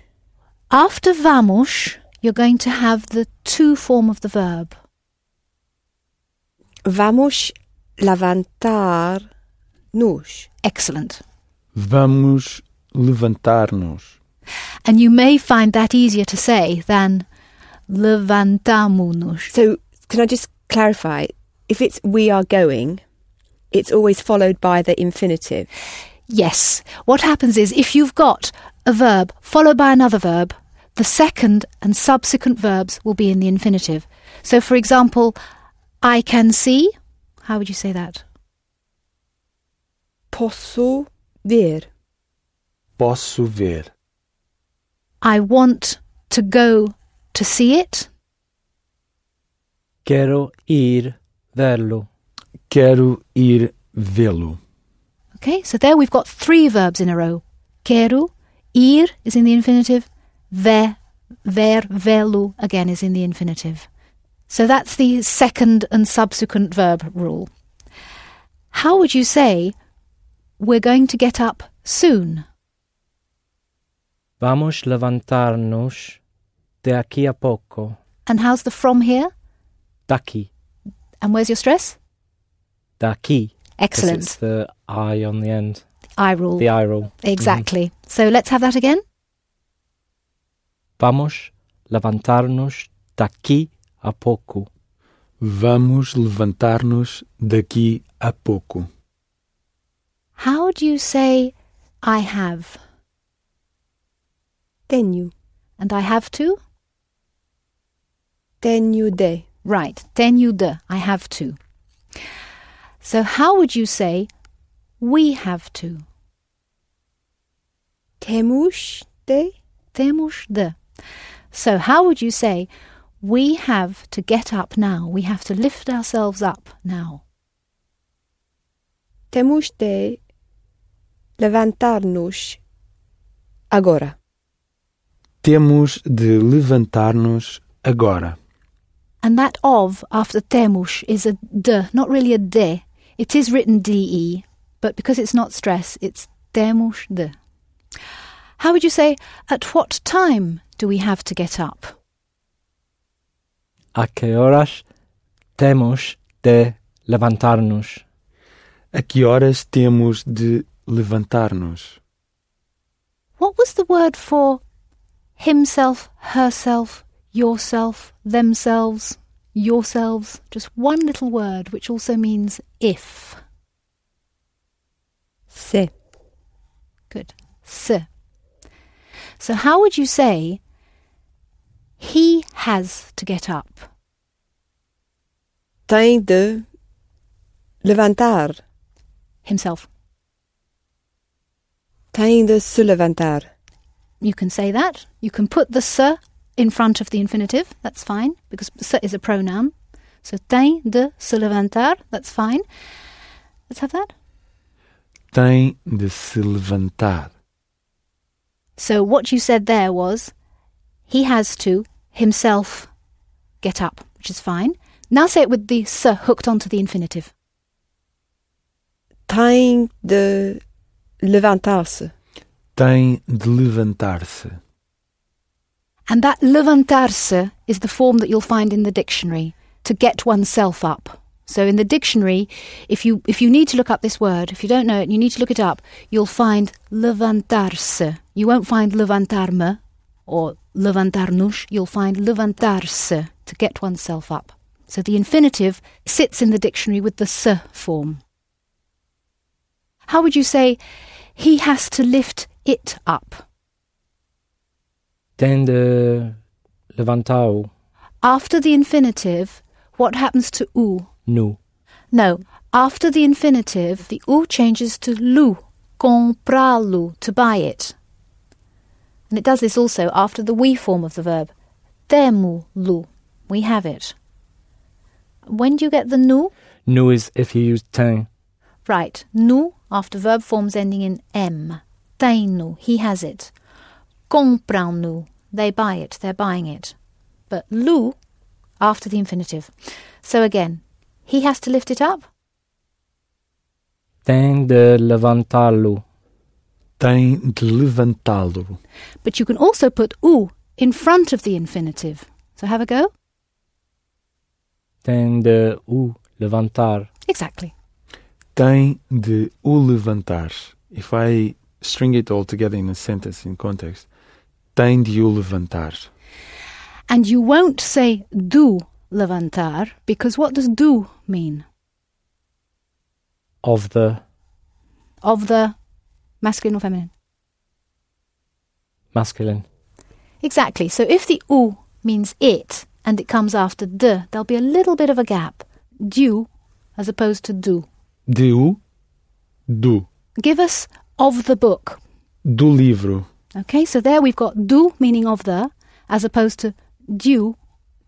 A: after vamos, you're going to have the to form of the verb.
B: Vamos levantar-nos.
A: Excellent.
D: Vamos levantar-nos.
A: And you may find that easier to say than levantamunos.
B: So, can I just clarify? If it's we are going, it's always followed by the infinitive.
A: Yes. What happens is if you've got a verb followed by another verb, the second and subsequent verbs will be in the infinitive. So, for example, I can see. How would you say that?
B: Posso ver.
D: Posso ver.
A: I want to go to see it.
C: Quero ir verlo.
D: Quero ir vê-lo.
A: Okay, so there we've got three verbs in a row. Quero, ir is in the infinitive, ver, ver, velo again is in the infinitive. So that's the second and subsequent verb rule. How would you say we're going to get up soon?
C: Vamos levantar-nos de aqui a pouco.
A: And how's the from here?
C: Daqui.
A: And where's your stress?
C: Daqui.
A: Excellent.
C: It's the I on the end.
A: I rule.
C: The I roll. Mm-hmm.
A: Exactly. So let's have that again.
C: Vamos levantar-nos daqui a pouco.
D: Vamos levantar-nos daqui a pouco.
A: How do you say I have?
B: Tenho.
A: And I have to?
B: Tenho de.
A: Right, tenho de, I have to. So how would you say we have to?
B: Temos de.
A: Temos de. So how would you say we have to get up now? We have to lift ourselves up now.
B: Temos de levantar-nos agora.
D: Temos de levantar-nos agora.
A: And that of after temos is a de, not really a de. It is written de, but because it's not stress, it's temos de. How would you say, at what time do we have to get up?
C: A que horas temos de levantar-nos?
D: A que horas temos de levantar-nos?
A: What was the word for himself, herself, yourself, themselves, yourselves? Just one little word which also means if.
B: Se.
A: Good. Se. So how would you say he has to get up?
B: Tem de levantar.
A: Himself.
B: Tem de se levantar.
A: You can say that. You can put the se in front of the infinitive. That's fine because se is a pronoun. So tem de se levantar, that's fine. Let's have that.
D: Tem de se levantar.
A: So what you said there was he has to himself get up, which is fine. Now say it with the se hooked onto the infinitive.
B: Tem de levantar-se.
D: Tem de levantar-se.
A: And that levantarse is the form that you'll find in the dictionary to get oneself up. So in the dictionary, if you if you need to look up this word, if you don't know it and you need to look it up, you'll find levantarse. You won't find levantarme or levantarnos, you'll find levantarse to get oneself up. So the infinitive sits in the dictionary with the se form. How would you say he has to lift it up?
C: Tem de levantar
A: After the infinitive, what happens to u?
C: nu.
A: No, after the infinitive, the u changes to lu, comprá-lo, to buy it. And it does this also after the we form of the verb. Temo-lo, we have it. When do you get the nu?
C: Nu is if you use tem.
A: Right, nu after verb forms ending in m. Tem-no, he has it. Compram-no, they buy it, they're buying it. But lu after the infinitive. So again, he has to lift it up.
C: Tem de levantá-lo.
D: Tem de levantá-lo.
A: But you can also put u in front of the infinitive. So have a go.
C: Tem de o levantar.
A: Exactly.
D: Tem de o levantar. If I string it all together in a sentence in context, tem de o levantar.
A: And you won't say do levantar because what does do mean?
C: Of the
A: Of the masculine or feminine?
C: masculine.
A: Exactly. So if the u means it and it comes after de, there'll be a little bit of a gap. Du as opposed to do.
D: De o, do.
A: Give us of the book.
D: Do livro.
A: Okay, so there we've got do meaning of the as opposed to du,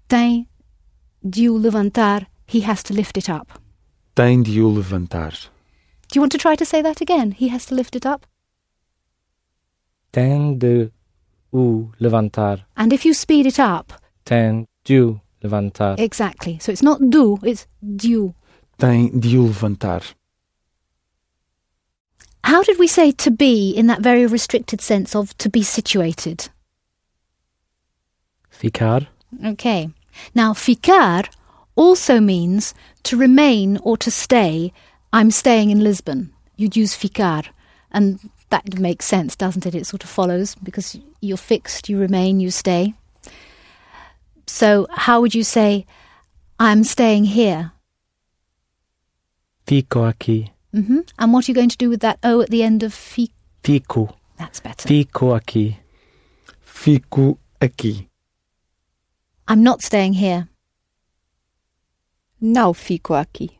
A: tem, du levantar, he has to lift it up.
D: Tem de o levantar.
A: Do you want to try to say that again? He has to lift it up.
C: Tem de o levantar.
A: And if you speed it up,
C: Tem de o levantar.
A: exactly. So it's not do, it's du.
D: Tem de o levantar.
A: How did we say to be in that very restricted sense of to be situated?
C: Ficar.
A: Okay. Now, ficar also means to remain or to stay. I'm staying in Lisbon. You'd use ficar. And that makes sense, doesn't it? It sort of follows because you're fixed, you remain, you stay. So, how would you say, I'm staying here?
C: Fico aqui.
A: Hmm And what are you going to do with that O at the end of fi?
C: Fico.
A: That's better.
C: Fico aqui.
D: Fico aqui.
A: I'm not staying here.
B: Não fico aqui.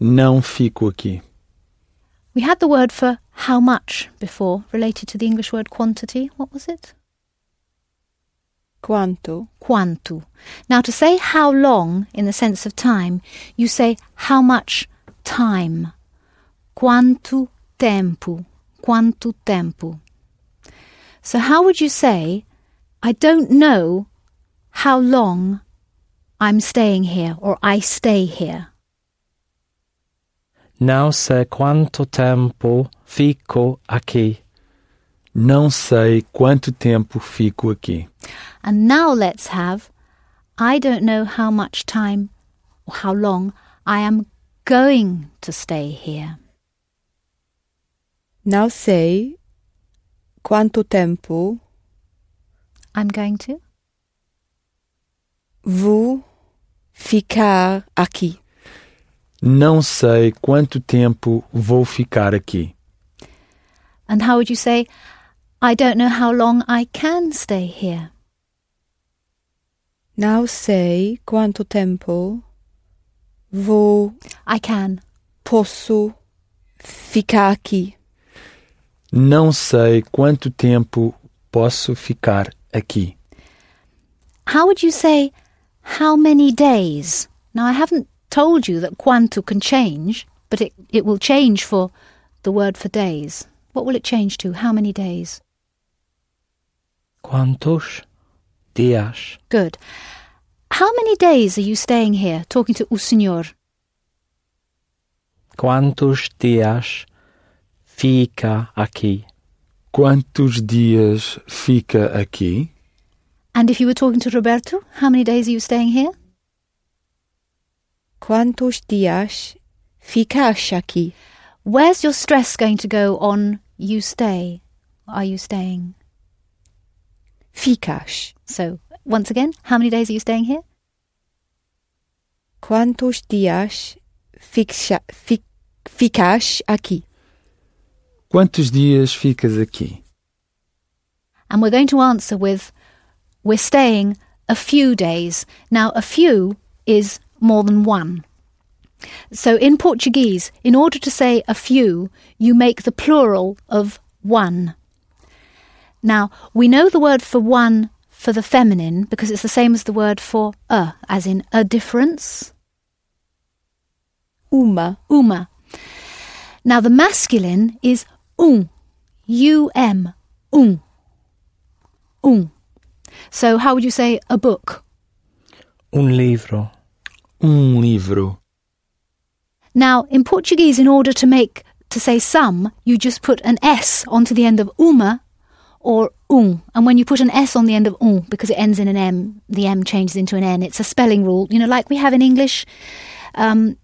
D: Não fico aqui.
A: We had the word for how much before, related to the English word quantity. What was it?
B: Quanto?
A: quanto. Now, to say how long in the sense of time, you say how much time. Quanto tempo. Quanto tempo. So, how would you say, I don't know how long I'm staying here or I stay here?
C: Não sei quanto tempo fico aqui.
D: Não sei quanto tempo fico aqui.
A: And now let's have I don't know how much time or how long I am going to stay here.
B: Não say quanto tempo
A: I'm going to.
B: vou ficar aqui.
D: Não sei quanto tempo vou ficar aqui.
A: And how would you say, I don't know how long I can stay here?
B: Now say quanto tempo vou
A: I can.
B: posso ficar aqui.
D: Não sei quanto tempo posso ficar aqui.
A: How would you say, how many days Now, I haven't told you that quanto can change, but it, it will change for the word for days. What will it change to? How many days?
C: Quantos dias?
A: Good. How many days are you staying here talking to o senhor?
C: Quantos dias fica aqui?
D: Quantos dias fica aqui?
A: And if you were talking to Roberto, how many days are you staying here?
B: Quantos dias ficas aqui?
A: Where's your stress going to go on you stay? Are you staying?
B: Ficas.
A: So, once again, how many days are you staying here?
B: Quantos dias fixa, fi, ficas aqui?
D: Quantos dias ficas aqui?
A: And we're going to answer with we're staying a few days. Now, a few is more than one. So in Portuguese, in order to say a few, you make the plural of one. Now, we know the word for one for the feminine because it's the same as the word for a, as in a difference,
B: Uma.
A: uma. Now, the masculine is um, U-M, um, um. So how would you say a book?
C: Um livro.
D: Um livro.
A: Now, in Portuguese, in order to make to say some, you just put an S onto the end of uma or um. And when you put an S on the end of um, because it ends in an M, the M changes into an N. It's a spelling rule, you know, like we have in English. Um,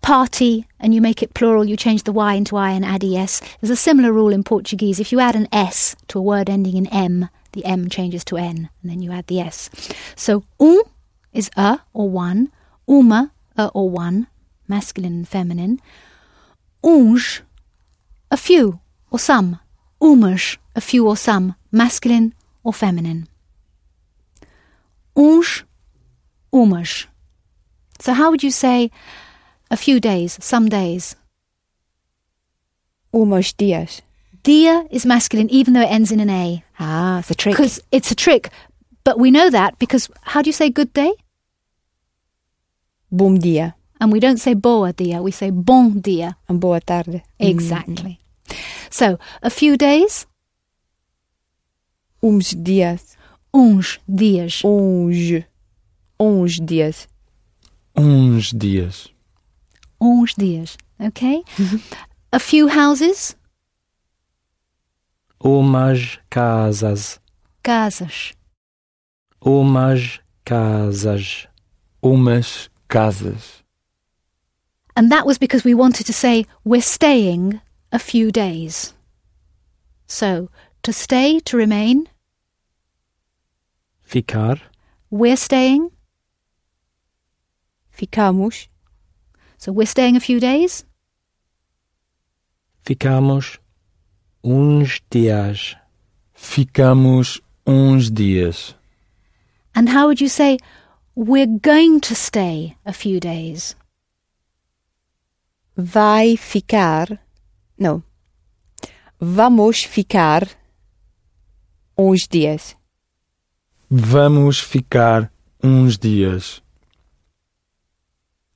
A: party and you make it plural, you change the Y into I and add ES. There's a similar rule in Portuguese. If you add an S to a word ending in M, the M changes to N, and then you add the S. So um is a or one, uma a or one, masculine and feminine. Uns, a few or some. Umas, a few or some, masculine or feminine. Uns, umas. So how would you say a few days, some days?
B: Umas dias.
A: Dia is masculine even though it ends in an A.
B: Ah, it's a trick.
A: Because it's a trick. But we know that because how do you say good day?
B: Bom dia.
A: And we don't say boa dia, we say bon dia.
B: And boa tarde.
A: Exactly. So, a few days,
B: Mm. Uns dias.
A: uns dias.
B: Uns. Uns dias.
D: Uns dias.
A: Uns dias. Okay? a few houses,
C: Umas casas.
A: casas.
C: Umas casas.
D: Umas casas.
A: And that was because we wanted to say we're staying a few days. So, to stay, to remain,
C: Ficar.
A: we're staying.
B: Ficamos.
A: So, we're staying a few days.
C: Ficamos uns dias.
D: Ficamos uns dias.
A: And how would you say we're going to stay a few days?
B: Vai ficar. Não. Vamos ficar. Uns dias.
D: Vamos ficar uns dias.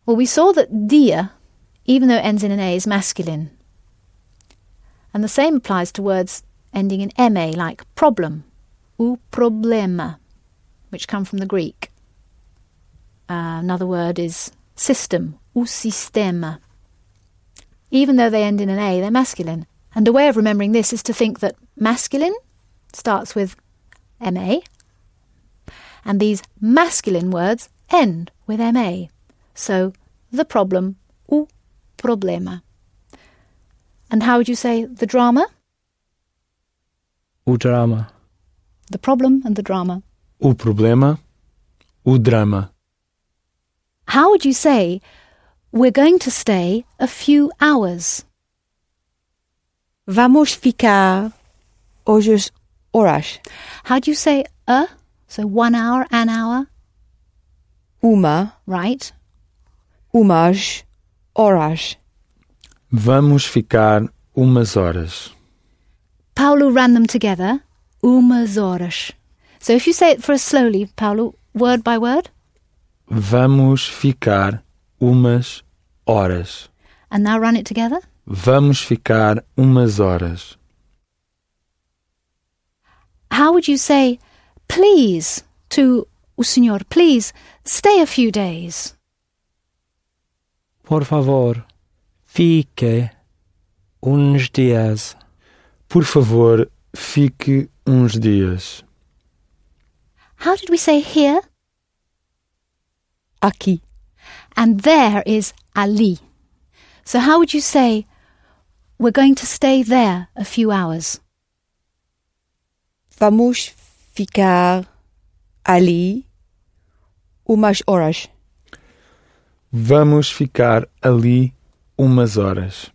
A: Well, we saw that dia, even though it ends in an A, is masculine. And the same applies to words ending in ma, like problem, ou problema, which come from the Greek. Uh, another word is system, ou sistema. Even though they end in an A, they're masculine. And a way of remembering this is to think that masculine starts with ma, and these masculine words end with ma. So, the problem, o problema. And how would you say the drama?
C: O drama.
A: The problem and the drama.
D: O problema, o drama.
A: How would you say we're going to stay a few hours?
B: Vamos ficar hoje horas.
A: How do you say a? So one hour, an hour,
B: Uma.
A: right?
B: Umas horas.
D: Vamos ficar umas horas.
A: Paulo ran them together. Umas horas. So if you say it for us slowly, Paulo, word by word.
D: Vamos ficar umas horas.
A: And now run it together.
D: Vamos ficar umas horas.
A: How would you say, please, to o senhor, please, stay a few days?
C: Por favor, fique uns dias.
D: Por favor, fique uns dias.
A: How did we say here?
B: Aqui.
A: And there is Ali. So how would you say, we're going to stay there a few hours?
B: Vamos ficar ali umas horas.
D: Vamos ficar ali umas horas.